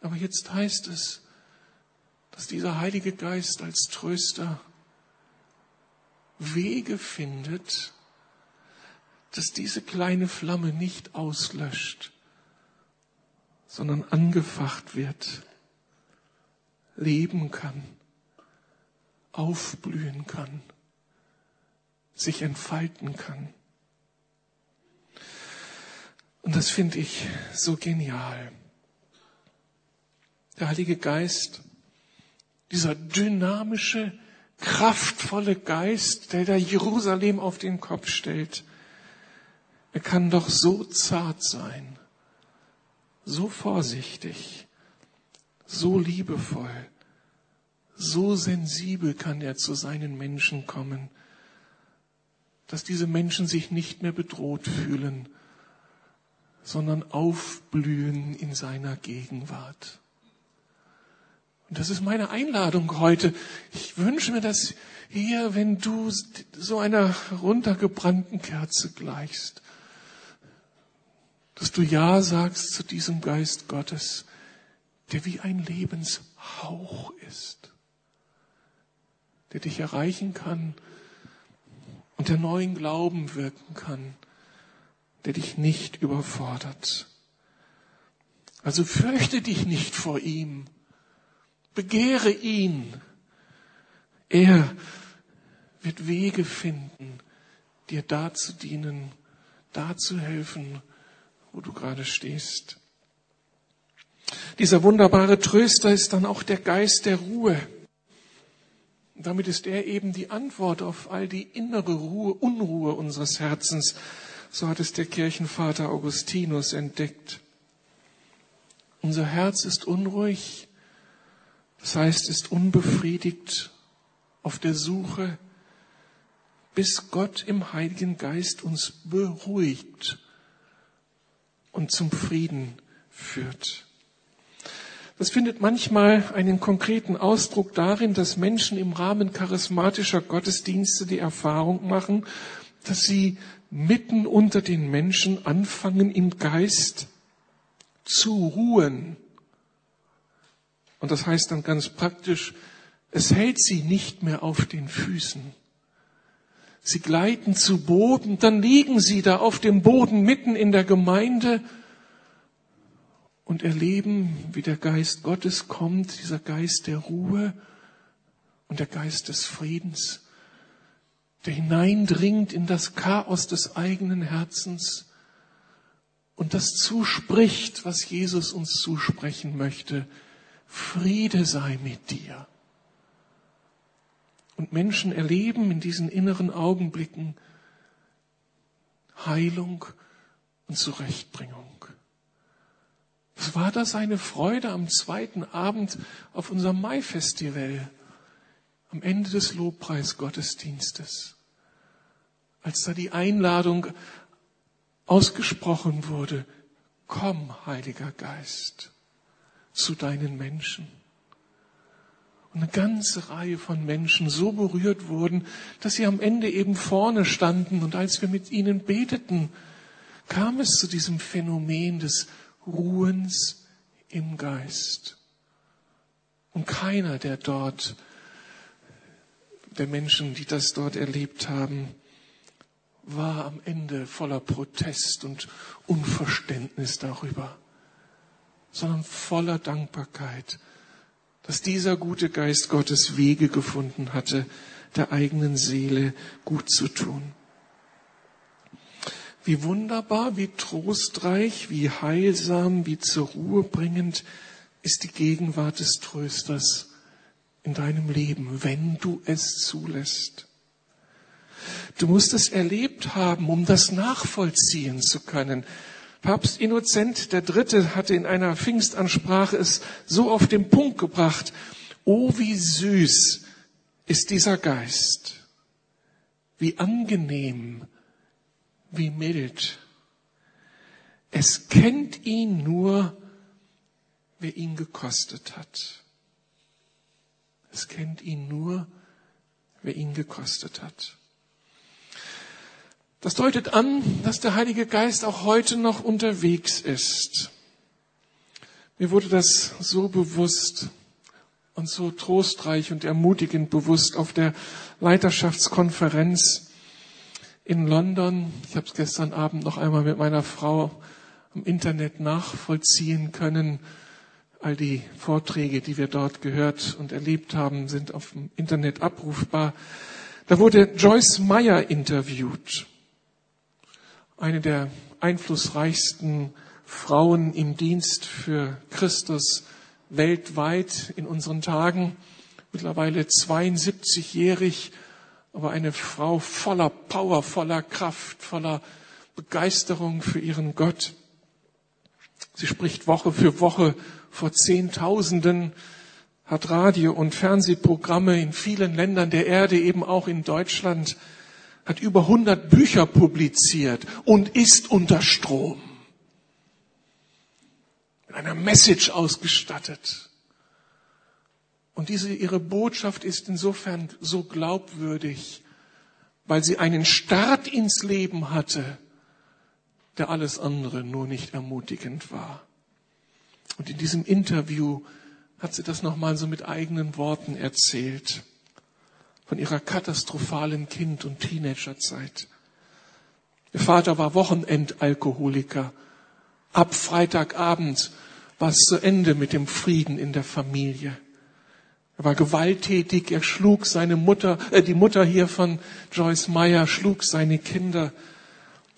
Aber jetzt heißt es, dass dieser Heilige Geist als Tröster Wege findet, dass diese kleine Flamme nicht auslöscht, sondern angefacht wird, leben kann, aufblühen kann, sich entfalten kann. Und das finde ich so genial. Der Heilige Geist, dieser dynamische, kraftvolle Geist, der da Jerusalem auf den Kopf stellt, er kann doch so zart sein so vorsichtig, so liebevoll, so sensibel kann er zu seinen Menschen kommen, dass diese Menschen sich nicht mehr bedroht fühlen, sondern aufblühen in seiner Gegenwart. Und das ist meine Einladung heute. Ich wünsche mir, dass hier, wenn du so einer runtergebrannten Kerze gleichst, dass du Ja sagst zu diesem Geist Gottes, der wie ein Lebenshauch ist, der dich erreichen kann und der neuen Glauben wirken kann, der dich nicht überfordert. Also fürchte dich nicht vor ihm, begehre ihn. Er wird Wege finden, dir da zu dienen, da zu helfen, wo du gerade stehst. Dieser wunderbare Tröster ist dann auch der Geist der Ruhe. Damit ist er eben die Antwort auf all die innere Ruhe, Unruhe unseres Herzens. So hat es der Kirchenvater Augustinus entdeckt. Unser Herz ist unruhig, das heißt, ist unbefriedigt auf der Suche, bis Gott im Heiligen Geist uns beruhigt und zum Frieden führt. Das findet manchmal einen konkreten Ausdruck darin, dass Menschen im Rahmen charismatischer Gottesdienste die Erfahrung machen, dass sie mitten unter den Menschen anfangen, im Geist zu ruhen. Und das heißt dann ganz praktisch, es hält sie nicht mehr auf den Füßen. Sie gleiten zu Boden, dann liegen sie da auf dem Boden mitten in der Gemeinde und erleben, wie der Geist Gottes kommt, dieser Geist der Ruhe und der Geist des Friedens, der hineindringt in das Chaos des eigenen Herzens und das zuspricht, was Jesus uns zusprechen möchte. Friede sei mit dir. Und Menschen erleben in diesen inneren Augenblicken Heilung und Zurechtbringung. Was war das eine Freude am zweiten Abend auf unserem Mai-Festival, am Ende des Lobpreisgottesdienstes, als da die Einladung ausgesprochen wurde, komm, Heiliger Geist, zu deinen Menschen. Und eine ganze Reihe von Menschen so berührt wurden, dass sie am Ende eben vorne standen. Und als wir mit ihnen beteten, kam es zu diesem Phänomen des Ruhens im Geist. Und keiner der dort, der Menschen, die das dort erlebt haben, war am Ende voller Protest und Unverständnis darüber, sondern voller Dankbarkeit dass dieser gute Geist Gottes Wege gefunden hatte, der eigenen Seele gut zu tun. Wie wunderbar, wie trostreich, wie heilsam, wie zur Ruhe bringend ist die Gegenwart des Trösters in deinem Leben, wenn du es zulässt. Du musst es erlebt haben, um das nachvollziehen zu können. Papst Innozent Dritte hatte in einer Pfingstansprache es so auf den Punkt gebracht. Oh, wie süß ist dieser Geist. Wie angenehm, wie mild. Es kennt ihn nur, wer ihn gekostet hat. Es kennt ihn nur, wer ihn gekostet hat. Das deutet an, dass der Heilige Geist auch heute noch unterwegs ist. Mir wurde das so bewusst und so trostreich und ermutigend bewusst auf der Leiterschaftskonferenz in London. Ich habe es gestern Abend noch einmal mit meiner Frau im Internet nachvollziehen können. All die Vorträge, die wir dort gehört und erlebt haben, sind auf dem Internet abrufbar. Da wurde Joyce Meyer interviewt eine der einflussreichsten Frauen im Dienst für Christus weltweit in unseren Tagen, mittlerweile 72-jährig, aber eine Frau voller Power, voller Kraft, voller Begeisterung für ihren Gott. Sie spricht Woche für Woche vor Zehntausenden, hat Radio- und Fernsehprogramme in vielen Ländern der Erde, eben auch in Deutschland hat über 100 Bücher publiziert und ist unter Strom. Mit einer Message ausgestattet. Und diese, ihre Botschaft ist insofern so glaubwürdig, weil sie einen Start ins Leben hatte, der alles andere nur nicht ermutigend war. Und in diesem Interview hat sie das nochmal so mit eigenen Worten erzählt von ihrer katastrophalen Kind- und Teenagerzeit. Ihr Vater war Wochenendalkoholiker. Ab Freitagabend war es zu Ende mit dem Frieden in der Familie. Er war gewalttätig, er schlug seine Mutter, äh, die Mutter hier von Joyce Meyer schlug seine Kinder.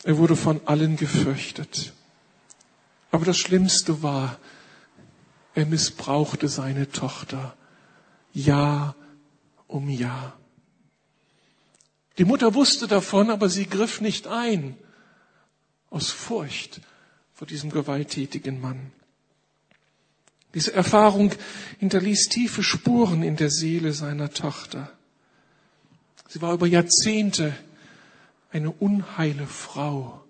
Er wurde von allen gefürchtet. Aber das Schlimmste war, er missbrauchte seine Tochter Jahr um Jahr. Die Mutter wusste davon, aber sie griff nicht ein aus Furcht vor diesem gewalttätigen Mann. Diese Erfahrung hinterließ tiefe Spuren in der Seele seiner Tochter. Sie war über Jahrzehnte eine unheile Frau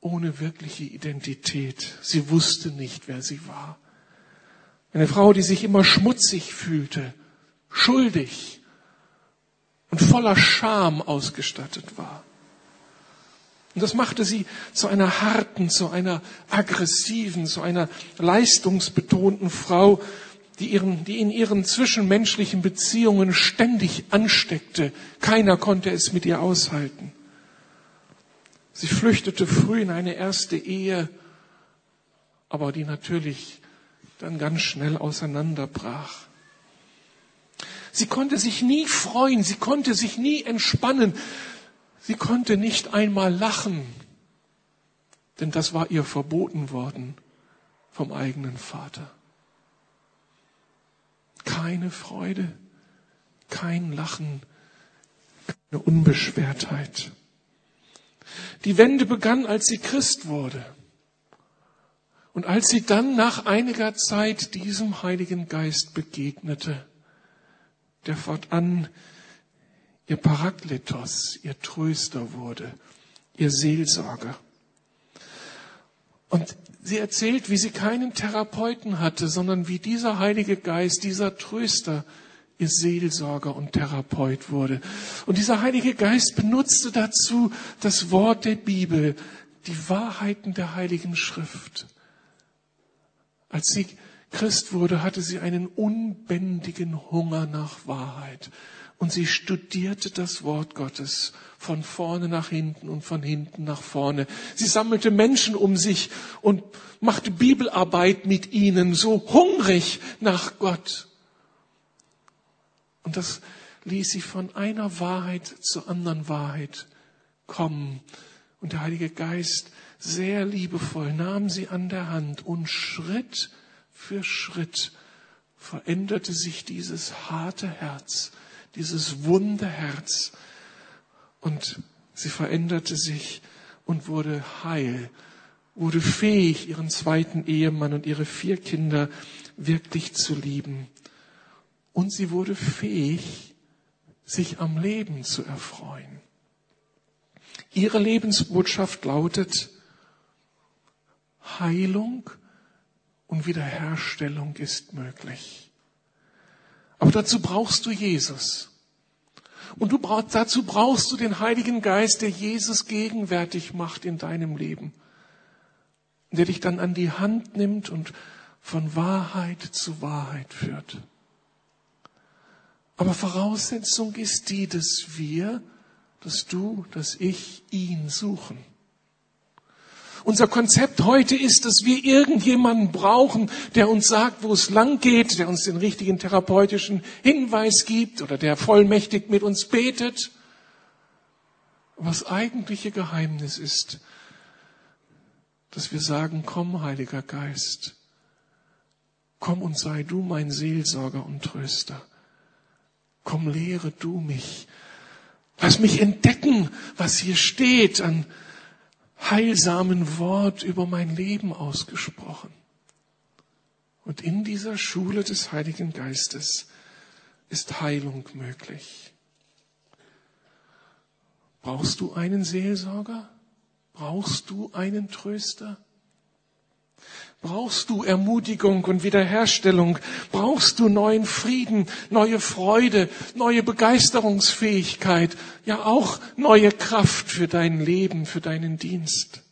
ohne wirkliche Identität. Sie wusste nicht, wer sie war. Eine Frau, die sich immer schmutzig fühlte, schuldig, und voller Scham ausgestattet war. Und das machte sie zu einer harten, zu einer aggressiven, zu einer leistungsbetonten Frau, die, ihren, die in ihren zwischenmenschlichen Beziehungen ständig ansteckte. Keiner konnte es mit ihr aushalten. Sie flüchtete früh in eine erste Ehe, aber die natürlich dann ganz schnell auseinanderbrach. Sie konnte sich nie freuen, sie konnte sich nie entspannen, sie konnte nicht einmal lachen, denn das war ihr verboten worden vom eigenen Vater. Keine Freude, kein Lachen, keine Unbeschwertheit. Die Wende begann, als sie Christ wurde. Und als sie dann nach einiger Zeit diesem Heiligen Geist begegnete, der fortan ihr Parakletos, ihr Tröster wurde, ihr Seelsorger. Und sie erzählt, wie sie keinen Therapeuten hatte, sondern wie dieser Heilige Geist, dieser Tröster, ihr Seelsorger und Therapeut wurde. Und dieser Heilige Geist benutzte dazu das Wort der Bibel, die Wahrheiten der Heiligen Schrift. Als sie Christ wurde, hatte sie einen unbändigen Hunger nach Wahrheit. Und sie studierte das Wort Gottes von vorne nach hinten und von hinten nach vorne. Sie sammelte Menschen um sich und machte Bibelarbeit mit ihnen, so hungrig nach Gott. Und das ließ sie von einer Wahrheit zur anderen Wahrheit kommen. Und der Heilige Geist sehr liebevoll nahm sie an der Hand und Schritt für Schritt veränderte sich dieses harte Herz, dieses wunde Herz. Und sie veränderte sich und wurde heil, wurde fähig, ihren zweiten Ehemann und ihre vier Kinder wirklich zu lieben. Und sie wurde fähig, sich am Leben zu erfreuen. Ihre Lebensbotschaft lautet, Heilung und Wiederherstellung ist möglich. Aber dazu brauchst du Jesus. Und du brauch, dazu brauchst du den Heiligen Geist, der Jesus gegenwärtig macht in deinem Leben. Der dich dann an die Hand nimmt und von Wahrheit zu Wahrheit führt. Aber Voraussetzung ist die, dass wir, dass du, dass ich ihn suchen. Unser Konzept heute ist, dass wir irgendjemanden brauchen, der uns sagt, wo es lang geht, der uns den richtigen therapeutischen Hinweis gibt oder der vollmächtig mit uns betet. Das eigentliche Geheimnis ist, dass wir sagen, komm, Heiliger Geist, komm und sei du mein Seelsorger und Tröster. Komm, lehre du mich. Lass mich entdecken, was hier steht an heilsamen Wort über mein Leben ausgesprochen. Und in dieser Schule des Heiligen Geistes ist Heilung möglich. Brauchst du einen Seelsorger? Brauchst du einen Tröster? Brauchst du Ermutigung und Wiederherstellung? Brauchst du neuen Frieden, neue Freude, neue Begeisterungsfähigkeit, ja auch neue Kraft für dein Leben, für deinen Dienst?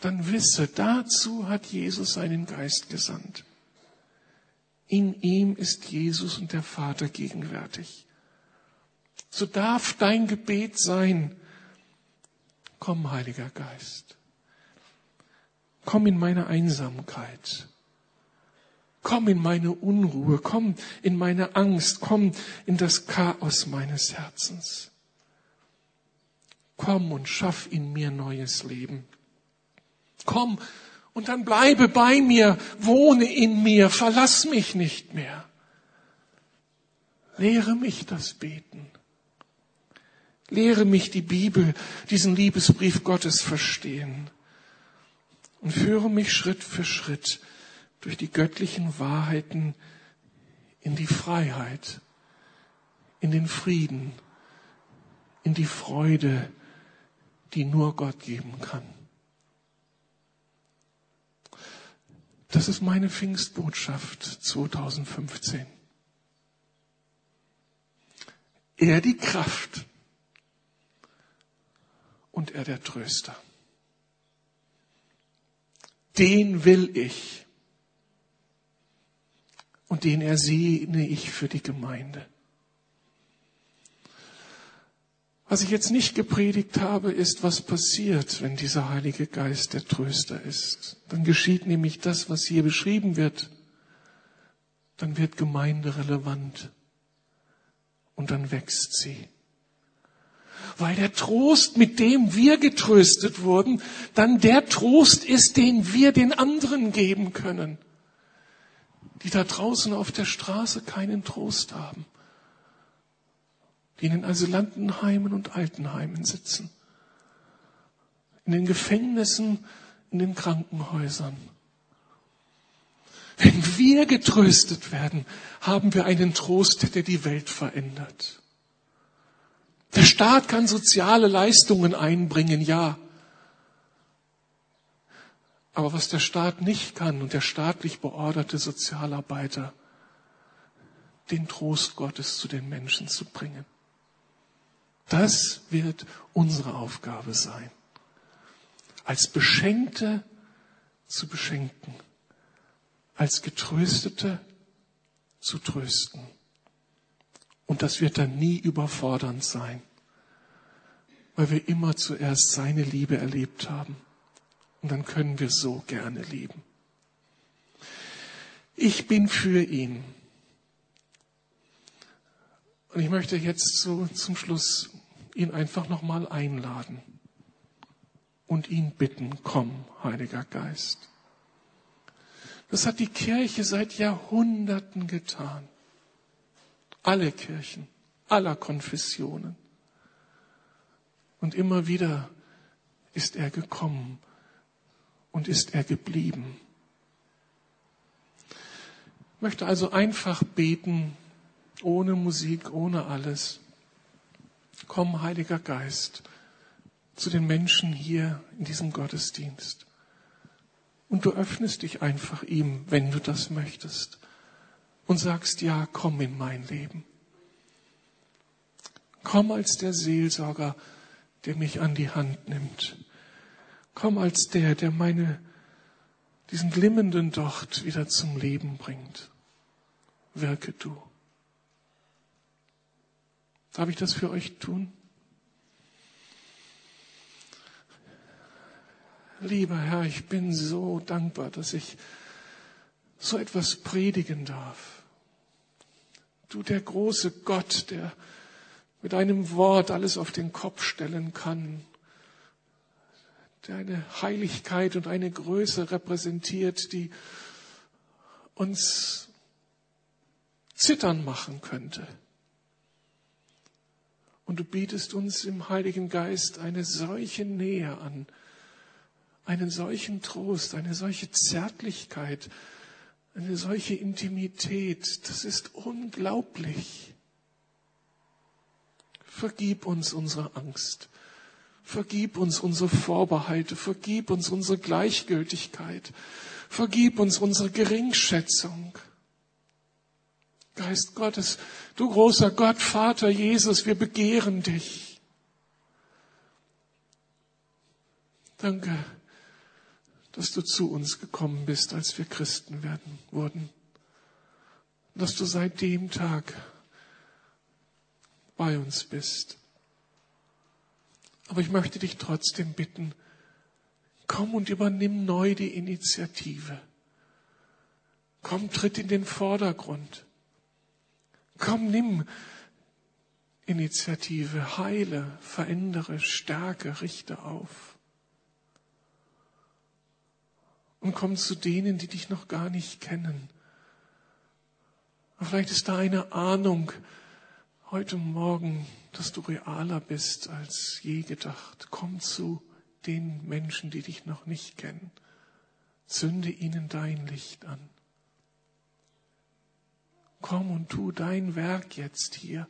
Dann wisse, dazu hat Jesus seinen Geist gesandt. In ihm ist Jesus und der Vater gegenwärtig. So darf dein Gebet sein, komm, Heiliger Geist. Komm in meine Einsamkeit. Komm in meine Unruhe, komm in meine Angst, komm in das Chaos meines Herzens. Komm und schaff in mir neues Leben. Komm und dann bleibe bei mir, wohne in mir, verlass mich nicht mehr. Lehre mich das Beten. Lehre mich die Bibel, diesen Liebesbrief Gottes verstehen und führe mich Schritt für Schritt durch die göttlichen Wahrheiten in die Freiheit, in den Frieden, in die Freude, die nur Gott geben kann. Das ist meine Pfingstbotschaft 2015. Er die Kraft und er der Tröster den will ich. Und den ersehne ich für die Gemeinde. Was ich jetzt nicht gepredigt habe, ist, was passiert, wenn dieser Heilige Geist der Tröster ist. Dann geschieht nämlich das, was hier beschrieben wird. Dann wird Gemeinde relevant. Und dann wächst sie weil der Trost, mit dem wir getröstet wurden, dann der Trost ist, den wir den anderen geben können, die da draußen auf der Straße keinen Trost haben, die in den Asylantenheimen und Altenheimen sitzen, in den Gefängnissen, in den Krankenhäusern. Wenn wir getröstet werden, haben wir einen Trost, der die Welt verändert. Der Staat kann soziale Leistungen einbringen, ja. Aber was der Staat nicht kann und der staatlich beorderte Sozialarbeiter, den Trost Gottes zu den Menschen zu bringen. Das wird unsere Aufgabe sein. Als Beschenkte zu beschenken, als Getröstete zu trösten. Und das wird dann nie überfordernd sein, weil wir immer zuerst seine Liebe erlebt haben. Und dann können wir so gerne lieben. Ich bin für ihn. Und ich möchte jetzt so zum Schluss ihn einfach nochmal einladen und ihn bitten, komm, Heiliger Geist. Das hat die Kirche seit Jahrhunderten getan alle Kirchen, aller Konfessionen. Und immer wieder ist er gekommen und ist er geblieben. Ich möchte also einfach beten, ohne Musik, ohne alles. Komm, Heiliger Geist, zu den Menschen hier in diesem Gottesdienst. Und du öffnest dich einfach ihm, wenn du das möchtest. Und sagst, ja, komm in mein Leben. Komm als der Seelsorger, der mich an die Hand nimmt. Komm als der, der meine, diesen glimmenden Docht wieder zum Leben bringt. Wirke du. Darf ich das für euch tun? Lieber Herr, ich bin so dankbar, dass ich so etwas predigen darf. Du, der große Gott, der mit einem Wort alles auf den Kopf stellen kann, der eine Heiligkeit und eine Größe repräsentiert, die uns zittern machen könnte. Und du bietest uns im Heiligen Geist eine solche Nähe an, einen solchen Trost, eine solche Zärtlichkeit, eine solche Intimität. Das ist unglaublich. Vergib uns unsere Angst. Vergib uns unsere Vorbehalte. Vergib uns unsere Gleichgültigkeit. Vergib uns unsere Geringschätzung. Geist Gottes, du großer Gott, Vater Jesus, wir begehren dich. Danke, dass du zu uns gekommen bist, als wir Christen werden wurden. Dass du seit dem Tag bei uns bist. Aber ich möchte dich trotzdem bitten, komm und übernimm neu die Initiative. Komm, tritt in den Vordergrund. Komm, nimm Initiative, heile, verändere, stärke, richte auf. Und komm zu denen, die dich noch gar nicht kennen. Vielleicht ist da eine Ahnung, heute Morgen, dass du realer bist als je gedacht. Komm zu den Menschen, die dich noch nicht kennen. Zünde ihnen dein Licht an. Komm und tu dein Werk jetzt hier.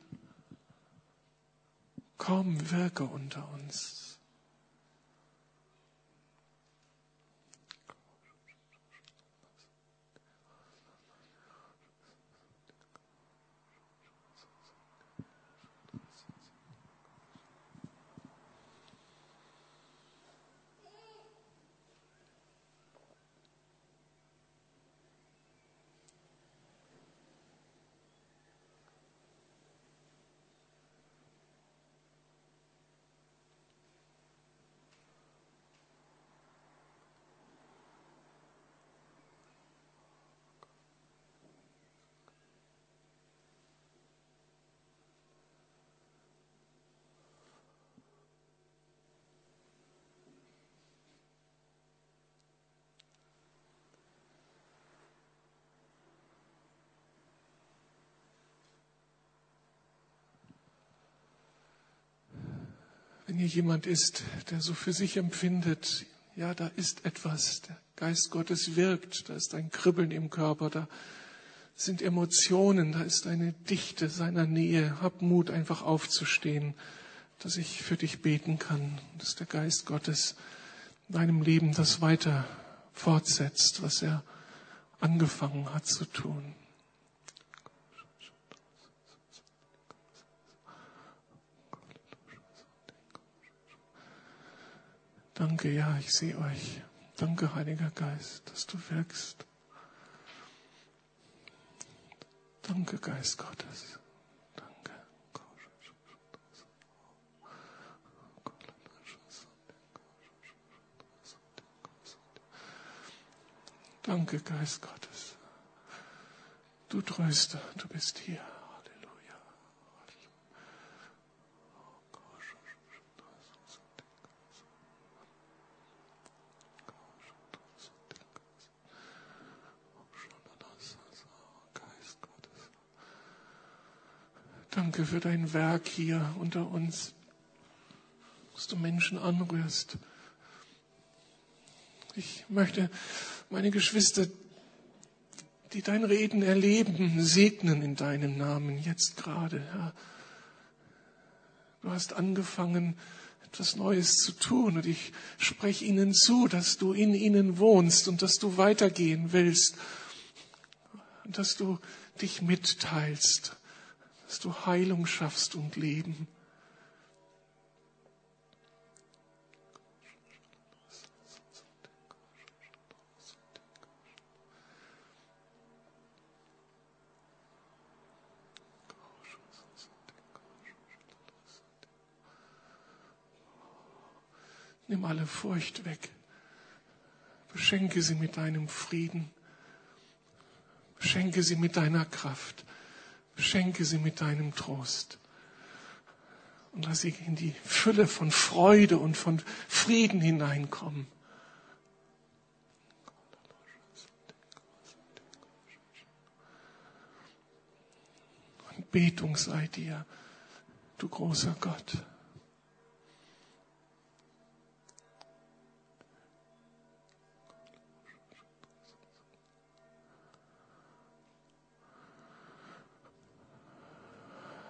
Komm, wirke unter uns. Hier jemand ist, der so für sich empfindet, ja, da ist etwas, der Geist Gottes wirkt, da ist ein Kribbeln im Körper, da sind Emotionen, da ist eine Dichte seiner Nähe. Hab Mut, einfach aufzustehen, dass ich für dich beten kann, dass der Geist Gottes in deinem Leben das weiter fortsetzt, was er angefangen hat zu tun. Danke, ja, ich sehe euch. Danke, Heiliger Geist, dass du wirkst. Danke, Geist Gottes. Danke. Danke, Geist Gottes. Du Tröster, du bist hier. Danke für dein Werk hier unter uns, dass du Menschen anrührst. Ich möchte meine Geschwister die dein Reden erleben, segnen in deinem Namen jetzt gerade, Herr. Du hast angefangen, etwas Neues zu tun und ich spreche ihnen zu, dass du in ihnen wohnst und dass du weitergehen willst und dass du dich mitteilst, dass du Heilung schaffst und Leben. Nimm alle Furcht weg. Beschenke sie mit deinem Frieden. Beschenke sie mit deiner Kraft. Beschenke sie mit deinem Trost. Und lass sie in die Fülle von Freude und von Frieden hineinkommen. Und Betung sei dir, du großer Gott.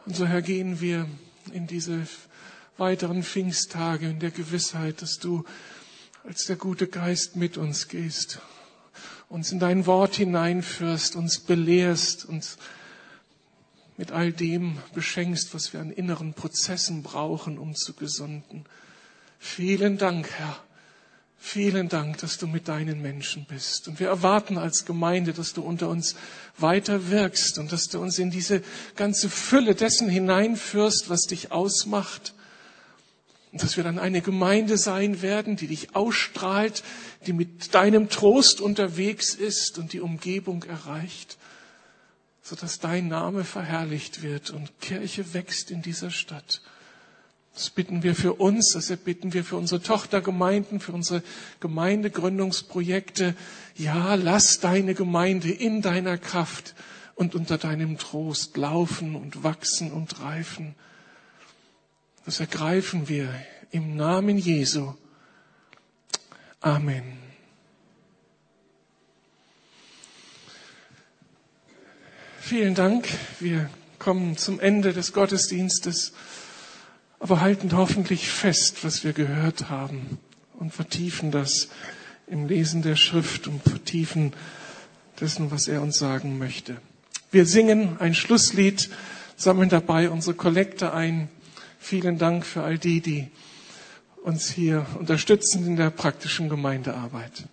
Und so, Herr, gehen wir in diese weiteren Pfingsttage in der Gewissheit, dass du als der gute Geist mit uns gehst, uns in dein Wort hineinführst, uns belehrst, uns mit all dem beschenkst, was wir an inneren Prozessen brauchen, um zu gesunden. Vielen Dank, Herr. Vielen Dank, dass du mit deinen Menschen bist. Und wir erwarten als Gemeinde, dass du unter uns weiter wirkst und dass du uns in diese ganze Fülle dessen hineinführst, was dich ausmacht. Und dass wir dann eine Gemeinde sein werden, die dich ausstrahlt, die mit deinem Trost unterwegs ist und die Umgebung erreicht, sodass dein Name verherrlicht wird und Kirche wächst in dieser Stadt. Das bitten wir für uns, das bitten wir für unsere Tochtergemeinden, für unsere Gemeindegründungsprojekte. Ja, lass deine Gemeinde in deiner Kraft und unter deinem Trost laufen und wachsen und reifen. Das ergreifen wir im Namen Jesu. Amen. Vielen Dank. Wir kommen zum Ende des Gottesdienstes aber halten hoffentlich fest, was wir gehört haben und vertiefen das im Lesen der Schrift und vertiefen dessen, was er uns sagen möchte. Wir singen ein Schlusslied, sammeln dabei unsere Kollekte ein. Vielen Dank für all die, die uns hier unterstützen in der praktischen Gemeindearbeit.